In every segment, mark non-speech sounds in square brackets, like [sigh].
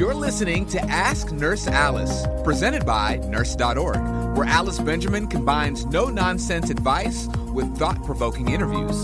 You're listening to Ask Nurse Alice, presented by Nurse.org, where Alice Benjamin combines no nonsense advice with thought provoking interviews.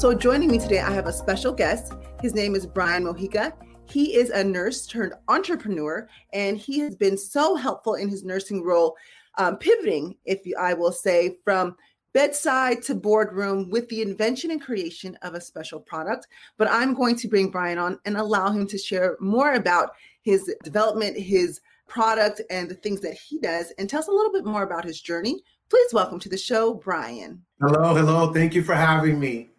So, joining me today, I have a special guest. His name is Brian Mojica. He is a nurse turned entrepreneur, and he has been so helpful in his nursing role, um, pivoting, if I will say, from bedside to boardroom with the invention and creation of a special product. But I'm going to bring Brian on and allow him to share more about his development, his product, and the things that he does, and tell us a little bit more about his journey. Please welcome to the show, Brian. Hello, hello. Thank you for having me.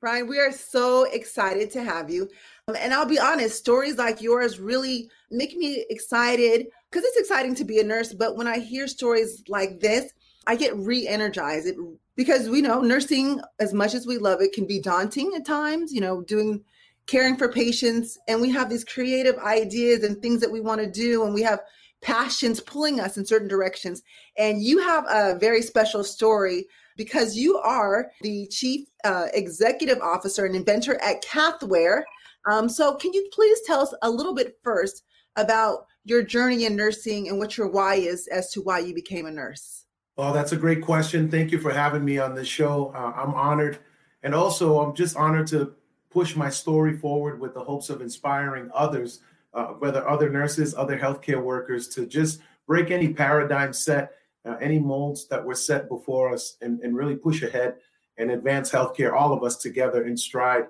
Brian, we are so excited to have you. Um, and I'll be honest, stories like yours really make me excited because it's exciting to be a nurse. But when I hear stories like this, I get re energized. It because we know nursing as much as we love it can be daunting at times you know doing caring for patients. And we have these creative ideas and things that we want to do and we have passions pulling us in certain directions. And you have a very special story because you are the chief uh, executive officer and inventor at cathwear. Um, so can you please tell us a little bit first about your journey in nursing and what your why is as to why you became a nurse well, that's a great question. Thank you for having me on this show. Uh, I'm honored. And also, I'm just honored to push my story forward with the hopes of inspiring others, uh, whether other nurses, other healthcare workers, to just break any paradigm set, uh, any molds that were set before us, and, and really push ahead and advance healthcare, all of us together in stride.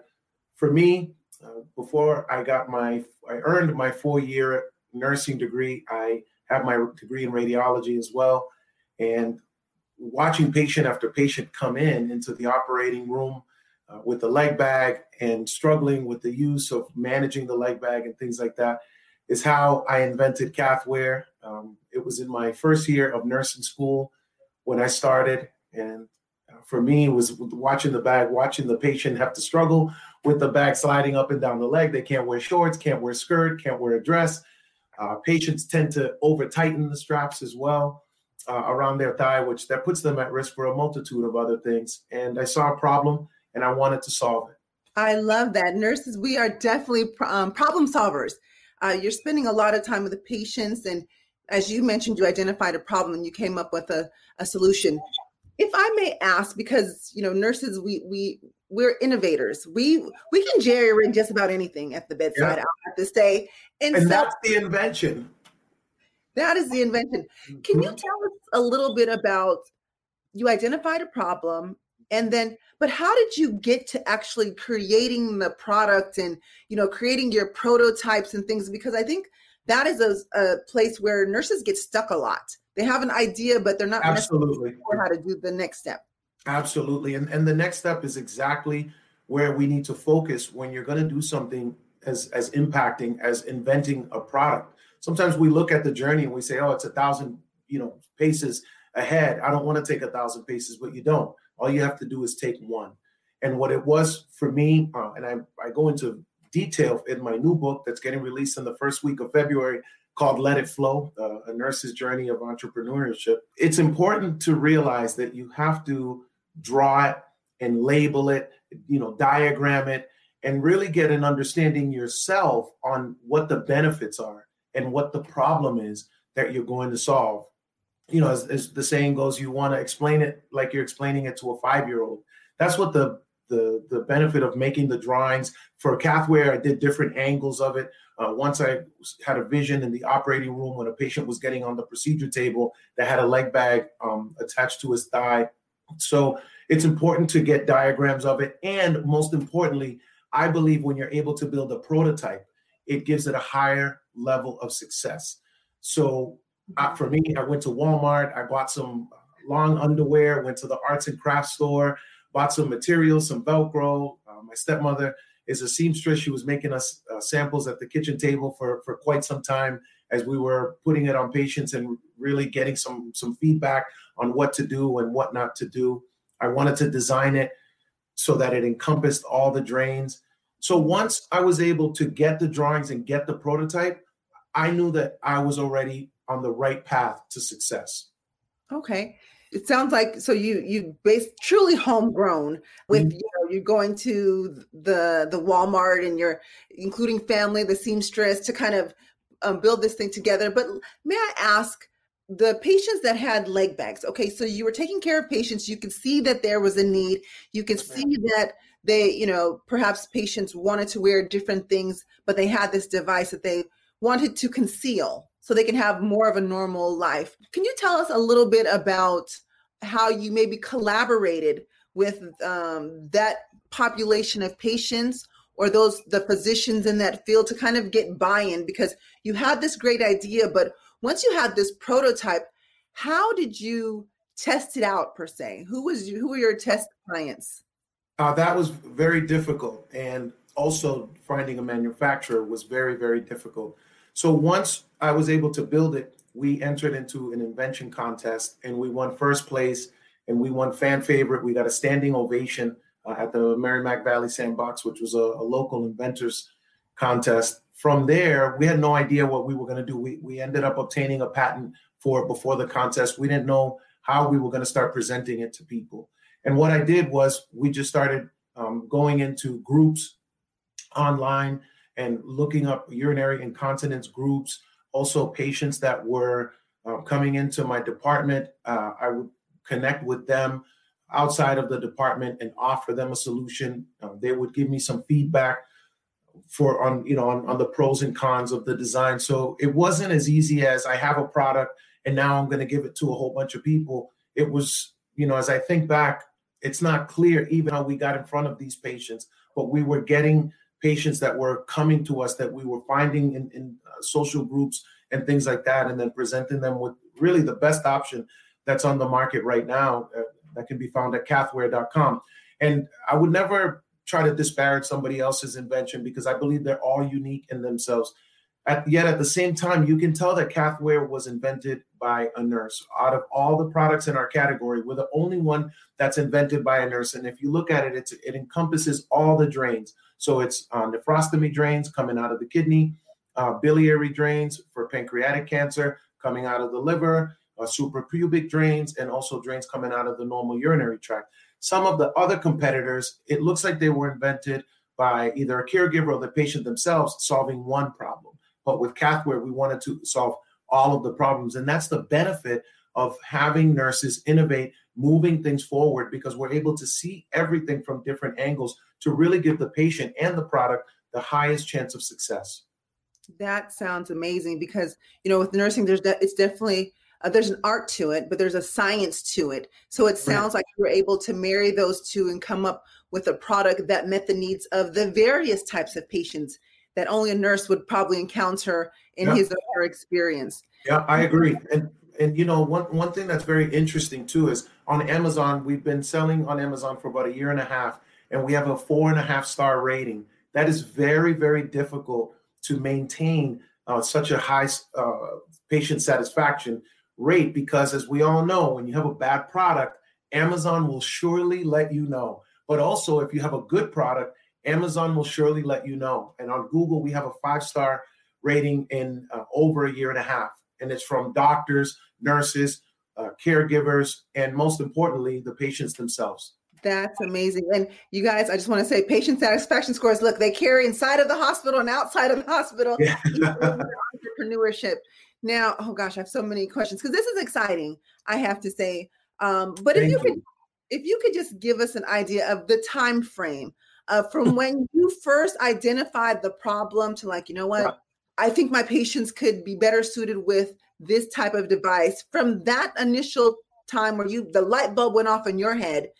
For me, uh, before I got my, I earned my four year nursing degree. I have my degree in radiology as well and watching patient after patient come in into the operating room uh, with the leg bag and struggling with the use of managing the leg bag and things like that is how I invented Cathwear. Um, it was in my first year of nursing school when I started, and uh, for me, it was watching the bag, watching the patient have to struggle with the bag sliding up and down the leg. They can't wear shorts, can't wear skirt, can't wear a dress. Uh, patients tend to over tighten the straps as well uh, around their thigh, which that puts them at risk for a multitude of other things. And I saw a problem and I wanted to solve it. I love that. Nurses, we are definitely um, problem solvers. Uh, you're spending a lot of time with the patients. And as you mentioned, you identified a problem and you came up with a, a solution. If I may ask, because you know, nurses, we we we're innovators. We we can jerry rig just about anything at the bedside. Yeah. I have to say, and, and so, that's the invention. That is the invention. Can you mm-hmm. tell us a little bit about you identified a problem and then but how did you get to actually creating the product and you know creating your prototypes and things because I think that is a, a place where nurses get stuck a lot. They have an idea but they're not absolutely sure how to do the next step. Absolutely. And and the next step is exactly where we need to focus when you're going to do something as as impacting as inventing a product sometimes we look at the journey and we say, oh, it's a thousand, you know, paces ahead. I don't want to take a thousand paces, but you don't. All you have to do is take one. And what it was for me, uh, and I, I go into detail in my new book that's getting released in the first week of February called Let It Flow, uh, a nurse's journey of entrepreneurship. It's important to realize that you have to draw it and label it, you know, diagram it, and really get an understanding yourself on what the benefits are and what the problem is that you're going to solve. You know, as, as the saying goes, you want to explain it like you're explaining it to a five year old. That's what the the the benefit of making the drawings for Cathwear. I did different angles of it. Uh, once I had a vision in the operating room when a patient was getting on the procedure table that had a leg bag um, attached to his thigh. So it's important to get diagrams of it, and most importantly, I believe when you're able to build a prototype, it gives it a higher level of success. So uh, for me, I went to Walmart, I bought some long underwear, went to the arts and crafts store, bought some materials, some Velcro. Uh, my stepmother is a seamstress. She was making us uh, samples at the kitchen table for, for quite some time as we were putting it on patients and really getting some, some feedback on what to do and what not to do. I wanted to design it so that it encompassed all the drains. So once I was able to get the drawings and get the prototype, I knew that I was already on the right path to success. Okay. It sounds like so you you based truly homegrown with mm-hmm. you know you're going to the the Walmart and you're including family the seamstress to kind of um, build this thing together. But may I ask the patients that had leg bags? Okay, so you were taking care of patients. You could see that there was a need. You could see that they you know perhaps patients wanted to wear different things, but they had this device that they wanted to conceal so they can have more of a normal life. Can you tell us a little bit about how you maybe collaborated with um, that population of patients or those the physicians in that field to kind of get buy-in? Because you had this great idea but once you had this prototype how did you test it out per se? Who was who were your test clients? Uh, that was very difficult and also finding a manufacturer was very very difficult so once I was able to build it, we entered into an invention contest and we won first place and we won fan favorite. We got a standing ovation uh, at the Merrimack Valley Sandbox, which was a, a, local inventors contest. From there, we had no idea what we were going to do. We, we ended up obtaining a patent for it before the contest. We didn't know how we were going to start presenting it to people. And what I did was we just started um, going into groups online and looking up urinary incontinence groups, also patients that were uh, coming into my department. Uh, I would connect with them outside of the department and offer them a solution. Uh, they would give me some feedback for on you know on, on the pros and cons of the design. So it wasn't as easy as I have a product and now I'm going to give it to a whole bunch of people. It was you know as I think back, it's not clear even how we got in front of these patients, but we were getting patients that were coming to us that we were finding in, in uh, social groups and things like that, and then presenting them with really the best option that's on the market right now uh, that can be found at cathwear.com. And I would never try to disparage somebody else's invention because I believe they're all unique in themselves. At, yet at the same time, you can tell that Cathwear was invented by a nurse. Out of all the products in our category, we're the only one that's invented by a nurse. And if you look at it, it encompasses all the drains. So it's uh, nephrostomy drains coming out of the kidney, uh, biliary drains for pancreatic cancer coming out of the liver, uh, suprapubic drains, and also drains coming out of the normal urinary tract. Some of the other competitors, it looks like they were invented by either a caregiver or the patient themselves solving one problem. But with Cathwear, we wanted to solve all of the problems. And that's the benefit of having nurses innovate, moving things forward, because we're able to see everything from different angles to really give the patient and the product the highest chance of success. That sounds amazing because you know with nursing, there's de- it's definitely uh, there's an art to it, but there's a science to it. So it sounds right. like you were able to marry those two and come up with a product that met the needs of the various types of patients that only a nurse would probably encounter in his or her experience. Yeah, I agree. And and you know one one thing that's very interesting too is on Amazon we've been selling on Amazon for about a year and a half, and we have a four and a half star rating. That is very very difficult to maintain uh, such a high uh, patient satisfaction rate because as we all know when you have a bad product amazon will surely let you know but also if you have a good product amazon will surely let you know and on google we have a five star rating in uh, over a year and a half and it's from doctors nurses uh, caregivers and most importantly the patients themselves that's amazing. And you guys, I just want to say patient satisfaction scores, look, they carry inside of the hospital and outside of the hospital yeah. [laughs] entrepreneurship. Now, oh gosh, I have so many questions because this is exciting, I have to say. Um, but Thank if you, you could if you could just give us an idea of the time frame uh, from [laughs] when you first identified the problem to like, you know what, yeah. I think my patients could be better suited with this type of device. From that initial time where you the light bulb went off in your head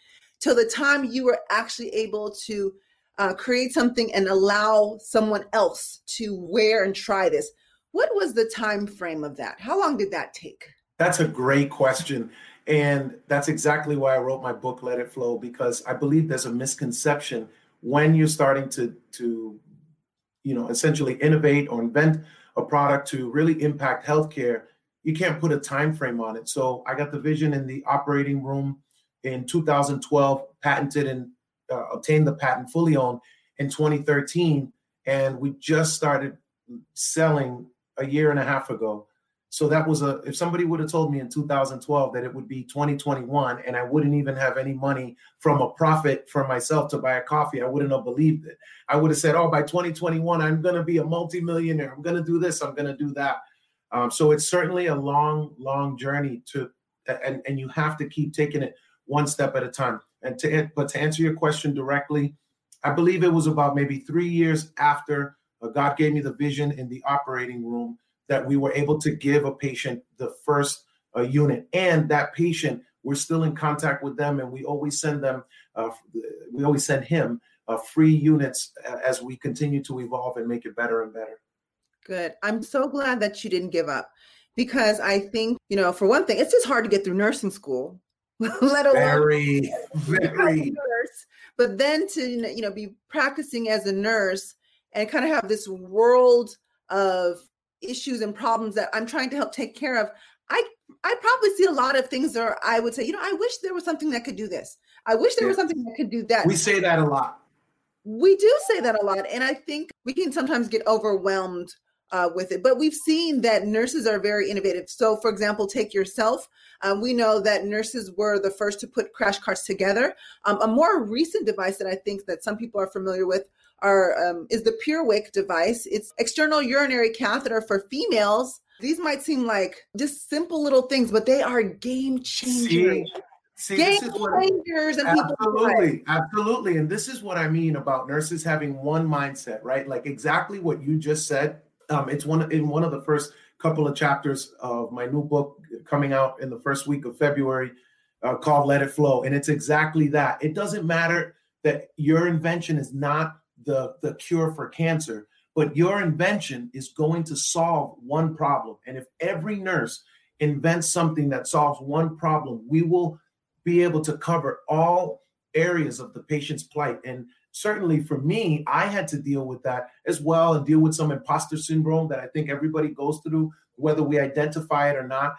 till the time you were actually able to uh, create something and allow someone else to wear and try this what was the time frame of that? How long did that take? That's a great question And that's exactly why I wrote my book, Let It Flow, because I believe there's a misconception when you're starting to, to you know, essentially innovate or invent a product to really impact healthcare, you can't put a time frame on it. So I got the vision in the operating room in 2012, patented and uh, obtained the patent fully owned in 2013, and we just started selling a year and a half ago. So that was a if somebody would have told me in 2012 that it would be 2021 and I wouldn't even have any money from a profit for myself to buy a coffee, I wouldn't have believed it. I would have said, "Oh, by 2021 I'm going to be a multimillionaire. I'm going to do this, I'm going to do that." Um, so it's certainly a long, long journey to, and and you have to keep taking it one step at a time. And to but to answer your question directly, I believe it was about maybe three years after uh, God gave me the vision in the operating room that we were able to give a patient the first uh, unit, and that patient we're still in contact with them, and we always send them, uh, we always send him uh, free units as we continue to evolve and make it better and better. Good. I'm so glad that you didn't give up because I think, you know, for one thing, it's just hard to get through nursing school, [laughs] let alone very, [laughs] very. Nurse. But then to, you know, be practicing as a nurse and kind of have this world of issues and problems that I'm trying to help take care of. I I probably see a lot of things that I would say, you know, I wish there was something that could do this. I wish there yeah. was something that could do that. We say that a lot. We do say that a lot. And I think we can sometimes get overwhelmed uh, with it. But we've seen that nurses are very innovative. So, for example, take yourself. Um, we know that nurses were the first to put crash carts together. Um, a more recent device that I think that some people are familiar with are um, is the PureWick device. It's external urinary catheter for females. These might seem like just simple little things, but they are game changers. See, game changers and absolutely, absolutely. And this is what I mean about nurses having one mindset, right? Like exactly what you just said um, it's one in one of the first couple of chapters of my new book coming out in the first week of February uh, called Let It Flow. And it's exactly that. It doesn't matter that your invention is not the, the cure for cancer, but your invention is going to solve one problem. And if every nurse invents something that solves one problem, we will be able to cover all areas of the patient's plight. And certainly for me, I had to deal with that as well and deal with some imposter syndrome that I think everybody goes through, whether we identify it or not.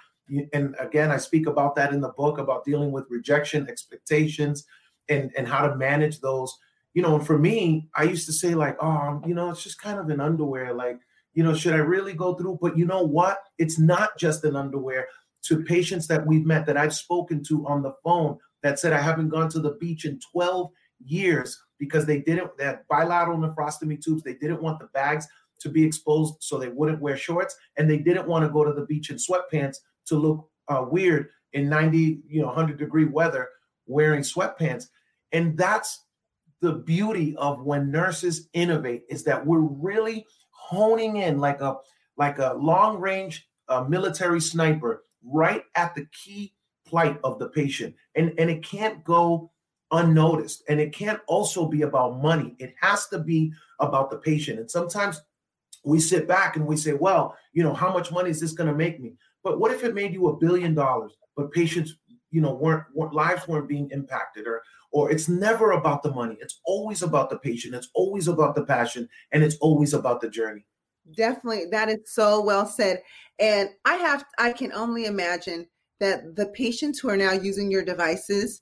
And again, I speak about that in the book about dealing with rejection, expectations, and, and how to manage those. You know, for me, I used to say, like, oh, you know, it's just kind of an underwear. Like, you know, should I really go through? But you know what? It's not just an underwear. To patients that we've met that I've spoken to on the phone that said, I haven't gone to the beach in 12 years because they didn't had bilateral nephrostomy tubes. They didn't want the bags to be exposed so they wouldn't wear shorts, and they didn't want to go to the beach in sweatpants to look uh, weird in 90, you know, 100 degree weather wearing sweatpants. And that's the beauty of when nurses innovate is that we're really honing in like a like a long range uh, military sniper right at the key plight of the patient and and it can't go unnoticed. And it can't also be about money, it has to be about the patient. And sometimes we sit back and we say, well, you know, how much money is this going to make me? But what if it made you a billion dollars, but patients, you know, weren't, weren't lives weren't being impacted or or it's never about the money. It's always about the patient. It's always about the passion and it's always about the journey. Definitely. That is so well said. And I have I can only imagine that the patients who are now using your devices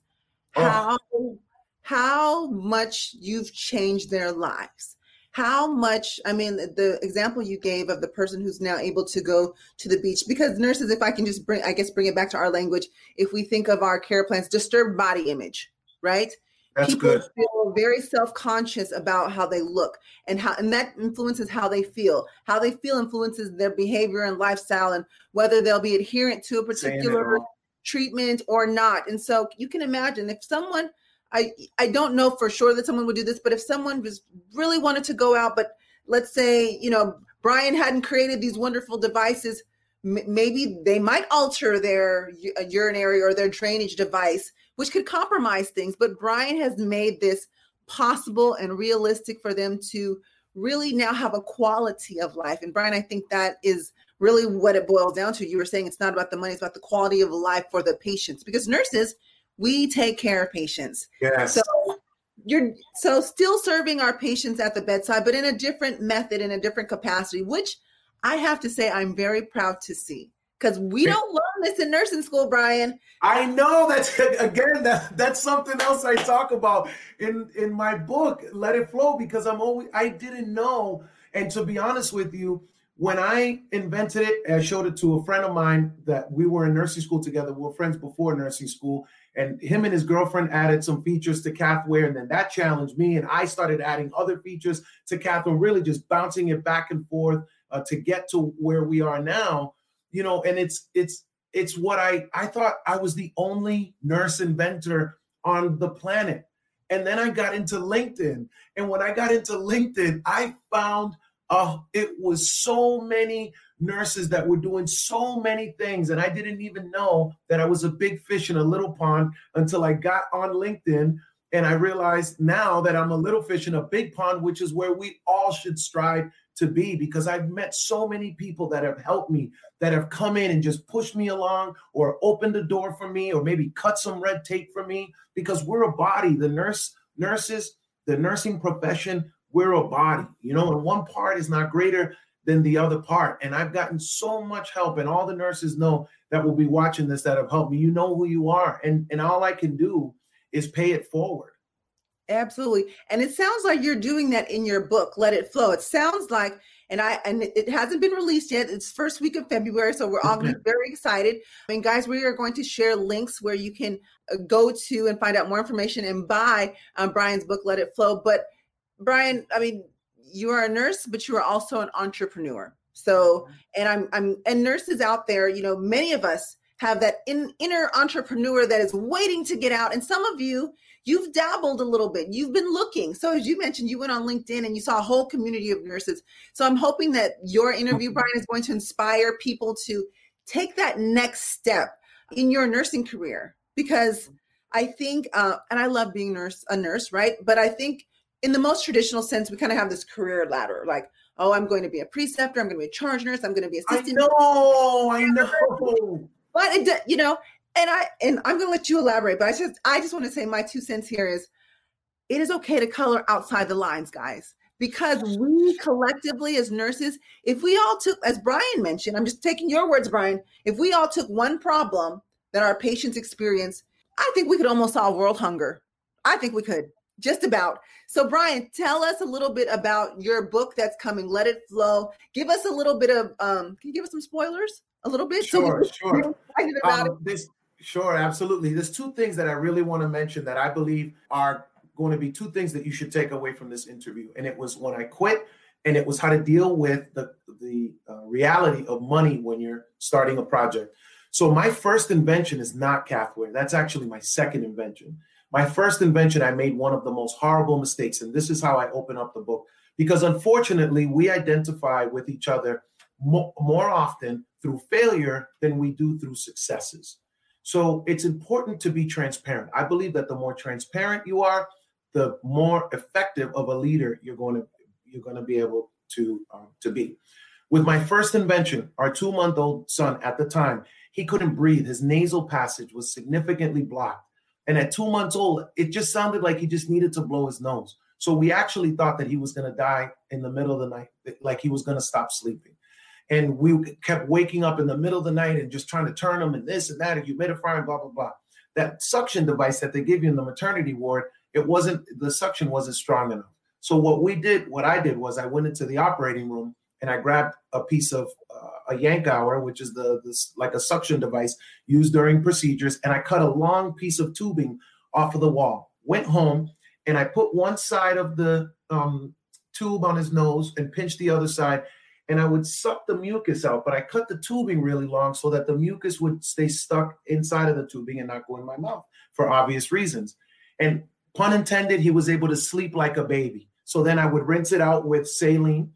Oh. how how much you've changed their lives how much i mean the example you gave of the person who's now able to go to the beach because nurses if i can just bring i guess bring it back to our language if we think of our care plans disturbed body image right that's people good. feel very self-conscious about how they look and how and that influences how they feel how they feel influences their behavior and lifestyle and whether they'll be adherent to a particular treatment or not. And so you can imagine if someone, I I don't know for sure that someone would do this, but if someone was really wanted to go out, but let's say you know Brian hadn't created these wonderful devices, m- maybe they might alter their urinary or their drainage device, which could compromise things. But Brian has made this possible and realistic for them to really now have a quality of life. And Brian, I think that is really what it boils down to. You were saying it's not about the money, it's about the quality of life for the patients because nurses, we take care of patients. Yes. So you're so still serving our patients at the bedside, but in a different method, in a different capacity, which I have to say I'm very proud to see because we don't learn this in nursing school, Brian. I know that's [laughs] again that that's something else I talk about in in my book, Let It Flow, because I'm always I didn't know, and to be honest with you, when I invented it, I showed it to a friend of mine that we were in nursing school together. We were friends before nursing school, and him and his girlfriend added some features to Cathwear, and then that challenged me, and I started adding other features to Cathwear, really just bouncing it back and forth uh, to get to where we are now. You know, and it's it's it's what I I thought I was the only nurse inventor on the planet, and then I got into LinkedIn, and when I got into LinkedIn, I found uh, it was so many nurses that were doing so many things, and I didn't even know that I was a big fish in a little pond until I got on LinkedIn. And I realized now that I'm a little fish in a big pond, which is where we all should strive to be because I've met so many people that have helped me, that have come in and just pushed me along or opened the door for me or maybe cut some red tape for me because we're a body. The nurse, nurses, the nursing profession, we're a body, you know, and one part is not greater than the other part. And I've gotten so much help, and all the nurses know that will be watching this that have helped me. You know who you are, and and all I can do is pay it forward. Absolutely. And it sounds like you're doing that in your book, Let It Flow. It sounds like, and I and it hasn't been released yet. It's first week of February, so we're all very excited. I mean, guys, we are going to share links where you can uh, go to and find out more information and buy um, Brian's book, Let It Flow. But Brian, I mean, you are a nurse, but you are also an entrepreneur. So, mm-hmm. and I'm, I'm, and nurses out there, you know, many of us have that in, inner entrepreneur that is waiting to get out. And some of you, you've dabbled a little bit. You've been looking. So, as you mentioned, you went on LinkedIn and you saw a whole community of nurses. So, I'm hoping that your interview, mm-hmm. Brian, is going to inspire people to take that next step in your nursing career because mm-hmm. I think, uh, and I love being nurse, a nurse, right? But I think in the most traditional sense, we kind of have this career ladder, like, oh, I'm going to be a preceptor, I'm going to be a charge nurse, I'm going to be assistant. I know, I know. But it, you know, and I and I'm going to let you elaborate. But I just I just want to say my two cents here is, it is okay to color outside the lines, guys, because we collectively as nurses, if we all took, as Brian mentioned, I'm just taking your words, Brian. If we all took one problem that our patients experience, I think we could almost solve world hunger. I think we could just about. So, Brian, tell us a little bit about your book that's coming. Let it flow. Give us a little bit of. Um, can you give us some spoilers? A little bit. Sure, so sure. Um, this, sure, absolutely. There's two things that I really want to mention that I believe are going to be two things that you should take away from this interview. And it was when I quit, and it was how to deal with the the uh, reality of money when you're starting a project. So my first invention is not Cathwear. That's actually my second invention. My first invention, I made one of the most horrible mistakes. And this is how I open up the book. Because unfortunately, we identify with each other mo- more often through failure than we do through successes. So it's important to be transparent. I believe that the more transparent you are, the more effective of a leader you're going to you're going to be able to um, to be. With my first invention, our two month old son at the time, he couldn't breathe. His nasal passage was significantly blocked. And at two months old, it just sounded like he just needed to blow his nose. So we actually thought that he was going to die in the middle of the night, like he was going to stop sleeping. And we kept waking up in the middle of the night and just trying to turn him and this and that, and humidifier and blah, blah, blah. That suction device that they give you in the maternity ward, it wasn't, the suction wasn't strong enough. So what we did, what I did was I went into the operating room and I grabbed a piece of uh, a Yankauer, which is the this like a suction device used during procedures, and I cut a long piece of tubing off of the wall. Went home and I put one side of the um, tube on his nose and pinched the other side, and I would suck the mucus out. But I cut the tubing really long so that the mucus would stay stuck inside of the tubing and not go in my mouth for obvious reasons. And pun intended, he was able to sleep like a baby. So then I would rinse it out with saline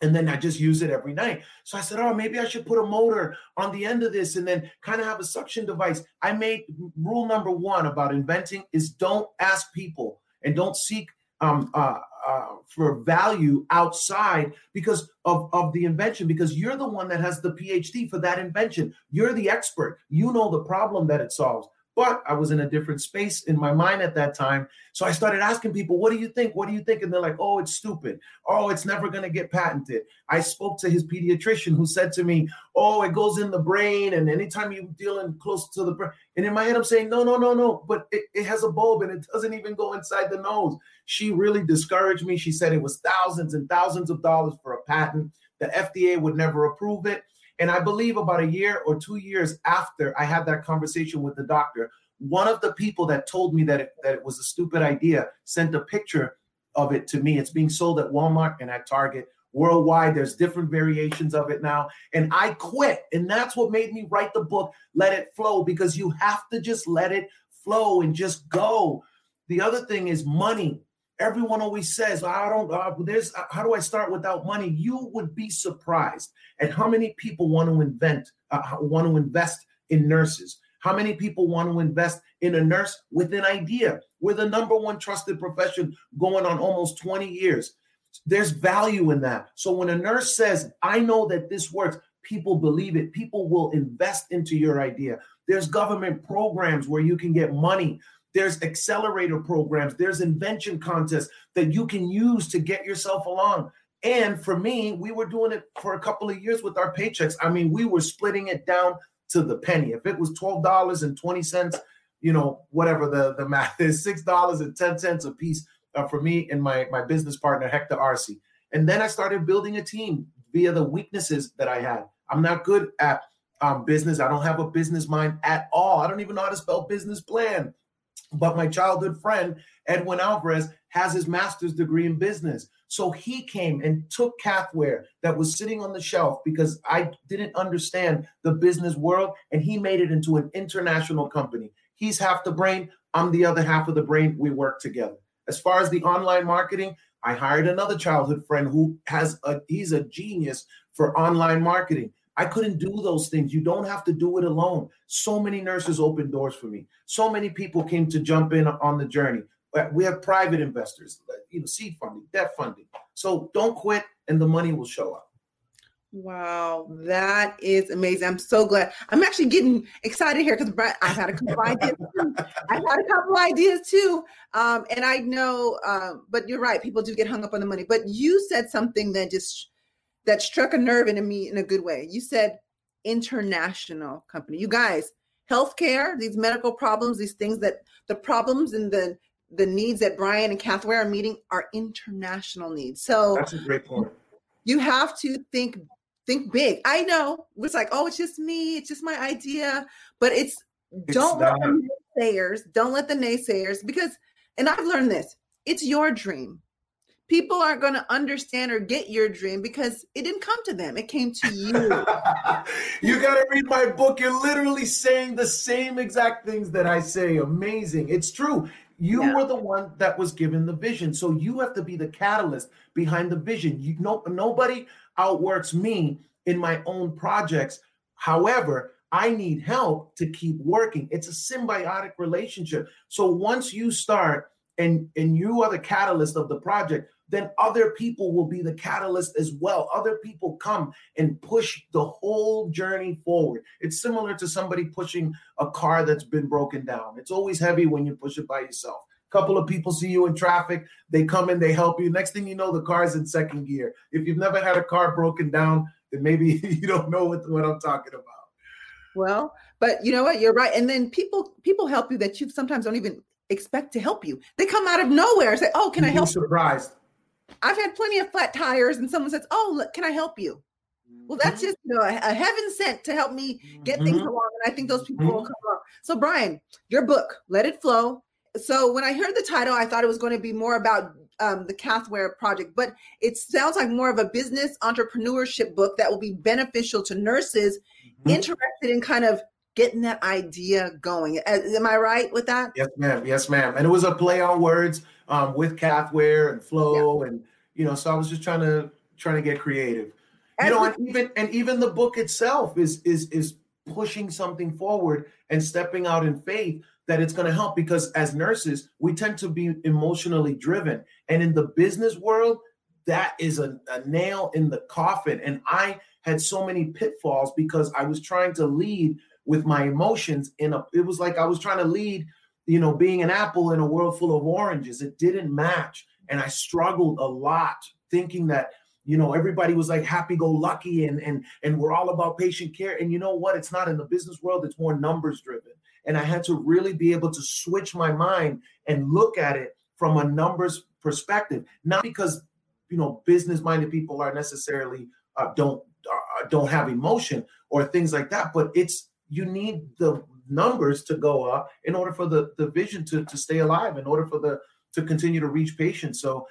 and then I just use it every night. So I said, oh, maybe I should put a motor on the end of this and then kind of have a suction device. I made rule number one about inventing is don't ask people and don't seek um, uh, uh, for value outside because of, of the invention because you're the one that has the phd for that invention you're the expert you know the problem that it solves but I was in a different space in my mind at that time. So I started asking people, what do you think? What do you think? And they're like, oh, it's stupid. Oh, it's never going to get patented. I spoke to his pediatrician who said to me, oh, it goes in the brain. And anytime you're dealing close to the brain. And in my head, I'm saying, no, no, no, no. But it, it has a bulb and it doesn't even go inside the nose. She really discouraged me. She said it was thousands and thousands of dollars for a patent. The FDA would never approve it. And I believe about a year or two years after I had that conversation with the doctor, one of the people that told me that it, that it was a stupid idea sent a picture of it to me. It's being sold at Walmart and at Target worldwide. There's different variations of it now. And I quit. And that's what made me write the book, Let It Flow, because you have to just let it flow and just go. The other thing is money. Everyone always says, "I don't. Uh, there's uh, how do I start without money?" You would be surprised at how many people want to invent, uh, want to invest in nurses. How many people want to invest in a nurse with an idea? We're the number one trusted profession going on almost 20 years. There's value in that. So when a nurse says, "I know that this works," people believe it. People will invest into your idea. There's government programs where you can get money there's accelerator programs, there's invention contests that you can use to get yourself along. And for me, we were doing it for a couple of years with our paychecks. I mean, we were splitting it down to the penny. If it was $12.20, you know, whatever the, the math is, $6.10 a piece uh, for me and my, my business partner, Hector Arce. And then I started building a team via the weaknesses that I had. I'm not good at um, business. I don't have a business mind at all. I don't even know how to spell business plan. But my childhood friend, Edwin Alvarez, has his master's degree in business. So he came and took Cathwear that was sitting on the shelf because I didn't understand the business world, and he made it into an international company. He's half the brain, I'm the other half of the brain. We work together. As far as the online marketing, I hired another childhood friend who has a he's a genius for online marketing. I couldn't do those things. You don't have to do it alone. So many nurses opened doors for me. So many people came to jump in on the journey. We have private investors, you know, seed funding, debt funding. So don't quit, and the money will show up. Wow, that is amazing. I'm so glad. I'm actually getting excited here because I've had a couple ideas. Too. I've had a couple ideas too. Um, and I know, uh, but you're right. People do get hung up on the money. But you said something that just that struck a nerve in me in a good way. You said international company. You guys, healthcare, these medical problems, these things that the problems and the the needs that Brian and Cathwear are meeting are international needs. So that's a great point. You have to think think big. I know it's like, oh, it's just me, it's just my idea, but it's, it's don't not. let the naysayers, don't let the naysayers because, and I've learned this, it's your dream people aren't going to understand or get your dream because it didn't come to them. It came to you. [laughs] you got to read my book. You're literally saying the same exact things that I say. Amazing. It's true. You yeah. were the one that was given the vision. So you have to be the catalyst behind the vision. You know, nobody outworks me in my own projects. However, I need help to keep working. It's a symbiotic relationship. So once you start and and you are the catalyst of the project, then other people will be the catalyst as well. Other people come and push the whole journey forward. It's similar to somebody pushing a car that's been broken down. It's always heavy when you push it by yourself. A couple of people see you in traffic, they come in, they help you. Next thing you know, the car's in second gear. If you've never had a car broken down, then maybe [laughs] you don't know what, what I'm talking about. Well, but you know what? You're right. And then people people help you that you sometimes don't even expect to help you. They come out of nowhere and say, "Oh, can You'd I help?" Surprised. I've had plenty of flat tires, and someone says, "Oh, look, can I help you?" Well, that's mm-hmm. just you know, a, a, heaven sent to help me get mm-hmm. things along, and I think those people mm-hmm. will come up. So, Brian, your book, "Let It Flow." So, when I heard the title, I thought it was going to be more about um, the Cathwear project, but it sounds like more of a business entrepreneurship book that will be beneficial to nurses mm-hmm. interested in kind of getting that idea going. Am I right with that? Yes, ma'am. Yes, ma'am. And it was a play on words um, with Cathwear and Flow, yeah. and you know, so I was just trying to trying to get creative. You know, and even and even the book itself is is is pushing something forward and stepping out in faith that it's going to help because as nurses, we tend to be emotionally driven. And in the business world, that is a, a nail in the coffin. And I had so many pitfalls because I was trying to lead with my emotions in a it was like I was trying to lead, you know, being an apple in a world full of oranges. It didn't match. And I struggled a lot thinking that you know everybody was like happy go lucky and and and we're all about patient care and you know what it's not in the business world it's more numbers driven and i had to really be able to switch my mind and look at it from a numbers perspective not because you know business minded people are necessarily uh, don't uh, don't have emotion or things like that but it's you need the numbers to go up in order for the the vision to to stay alive in order for the to continue to reach patients so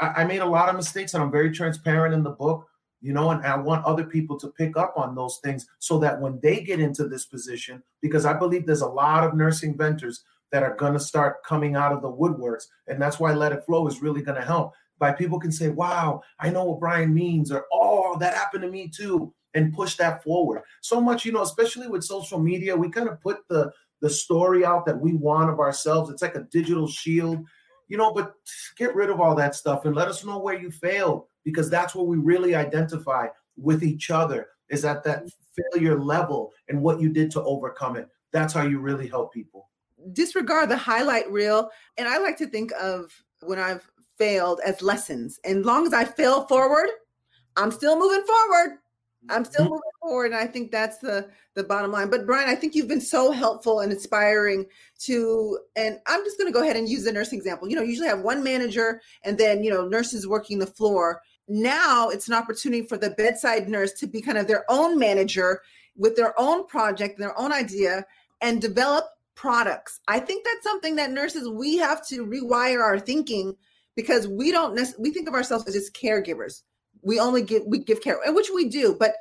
I, I made a lot of mistakes and I'm very transparent in the book, you know, and I want other people to pick up on those things so that when they get into this position, because I believe there's a lot of nursing mentors that are going to start coming out of the woodworks. And that's why Let It Flow is really going to help. By people can say, wow, I know what Brian means, or oh, that happened to me too, and push that forward. So much, you know, especially with social media, we kind of put the the story out that we want of ourselves. It's like a digital shield you know, but get rid of all that stuff and let us know where you failed because that's where we really identify with each other is at that failure level and what you did to overcome it. That's how you really help people. Disregard the highlight reel. And I like to think of when I've failed as lessons. And long as I fail forward, I'm still moving forward. I'm still mm-hmm. moving forward, and I think that's the the bottom line. But Brian, I think you've been so helpful and inspiring to. And I'm just going to go ahead and use the nursing example. You know, usually have one manager, and then you know nurses working the floor. Now it's an opportunity for the bedside nurse to be kind of their own manager with their own project, their own idea, and develop products. I think that's something that nurses we have to rewire our thinking because we don't we think of ourselves as just caregivers we only give we give care and which we do but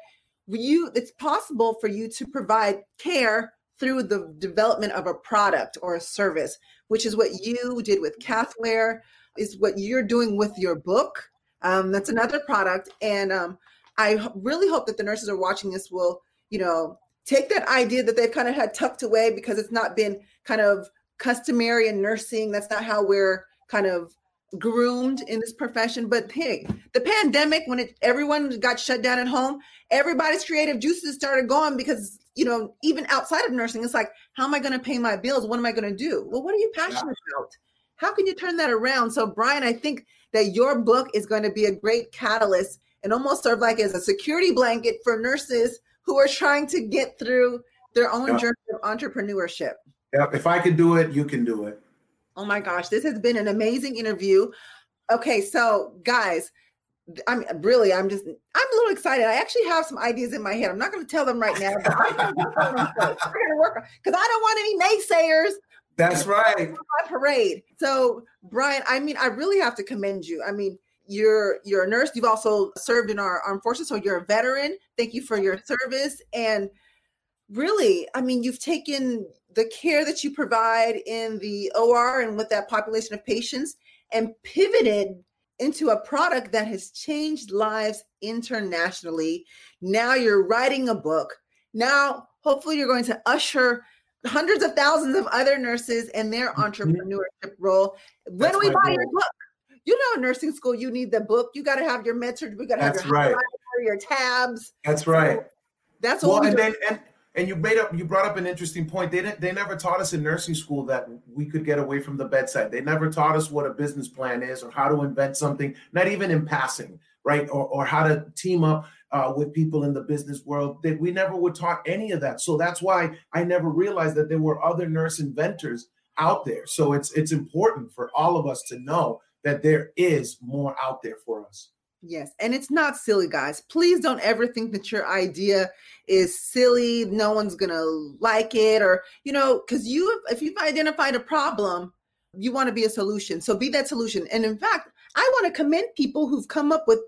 you it's possible for you to provide care through the development of a product or a service which is what you did with cathwear is what you're doing with your book. Um, that's another product and um, i really hope that the nurses are watching this will you know take that idea that they've kind of had tucked away because it's not been kind of customary in nursing. That's not how we're kind of groomed in this profession but hey the pandemic when it everyone got shut down at home everybody's creative juices started going because you know even outside of nursing it's like how am i going to pay my bills? What am i going to do? Well what are you passionate yeah. about? How can you turn that around? So brian i think that your book is going to be a great catalyst and almost serve like as a security blanket for nurses who are trying to get through their own yeah. journey of entrepreneurship. Yeah if i can do it you can do it Oh my gosh, this has been an amazing interview. Okay, so guys, I'm really, I'm just, I'm a little excited. I actually have some ideas in my head. I'm not going to tell them right now, but I'm going to work because I don't want any naysayers. That's right. My parade. So, Brian, I mean, I really have to commend you. I mean, you're you're a nurse. You've also served in our armed forces, so you're a veteran. Thank you for your service. And really, I mean, you've taken the care that you provide in the OR and with that population of patients and pivoted into a product that has changed lives internationally. Now you're writing a book. Now, hopefully, you're going to usher hundreds of thousands of other nurses in their mm-hmm. entrepreneurship role. When That's we buy goal. your book, you know, nursing school, you need the book. You got to have your message. We got to have your right. your tabs. That's right. So that's well, and then and and you made up you brought up an interesting point. They didn't they never taught us in nursing school that we could get away from the bedside. They never taught us what a business plan is or how to invent something not even in passing right? Or, or how to team up uh, with people in the business world. That we never were taught any of that. So that's why i never realized that there were other nurse inventors out there. So it's it's important for all of us to know that there is more out there for us Yes. And it's not silly, guys. Please don't ever think that your idea is silly. No one's going to like it. Or, you know, because you, if you've identified a problem, you want to be a solution. So be that solution. And in fact, I want to commend people who've come up with,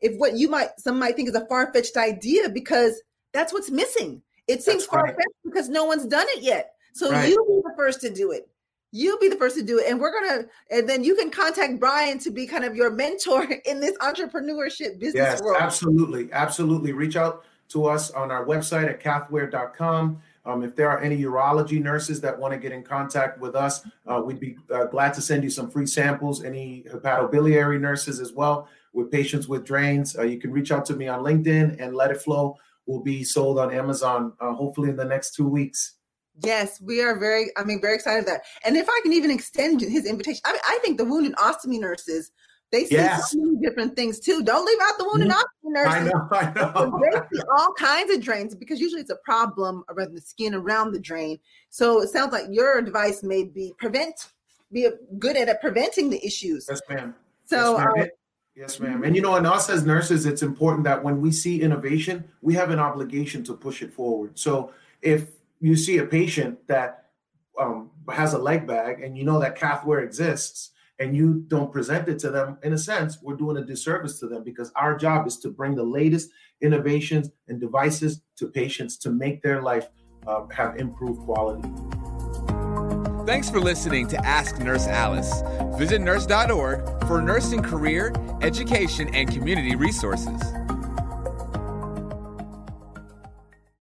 if what you might, some might think is a far fetched idea, because that's what's missing. It seems far fetched because no one's done it yet. So right. you be the first to do it you'll be the first to do it and we're gonna and then you can contact brian to be kind of your [laughs] mentor in this entrepreneurship business yes, world absolutely absolutely reach out to us on our website at cathwear.com Um, if there are any urology nurses that want to get in contact with us, uh, we'd be uh, glad to send you some free samples. Any hepatobiliary nurses as well with patients with drains, uh, you can reach out to me on LinkedIn and Let It Flow will be sold on Amazon uh, hopefully in the next two weeks. Yes, we are very, I mean, very excited that. And if I can even extend his invitation, I, I think the wound and ostomy nurses, they see yes. so many different things too. Don't leave out the wound and mm-hmm. ostomy nurses. I know, I know. they see all kinds of drains because usually it's a problem around the skin around the drain. So it sounds like your advice may be prevent, be good at preventing the issues. Yes, ma'am. So, yes, ma'am. Uh, yes, ma'am. And you know, and us as nurses, it's important that when we see innovation, we have an obligation to push it forward. So if you see a patient that um, has a leg bag and you know that cathwear exists and you don't present it to them, in a sense, we're doing a disservice to them because our job is to bring the latest innovations and devices to patients to make their life uh, have improved quality. Thanks for listening to Ask Nurse Alice. Visit nurse.org for nursing career, education, and community resources.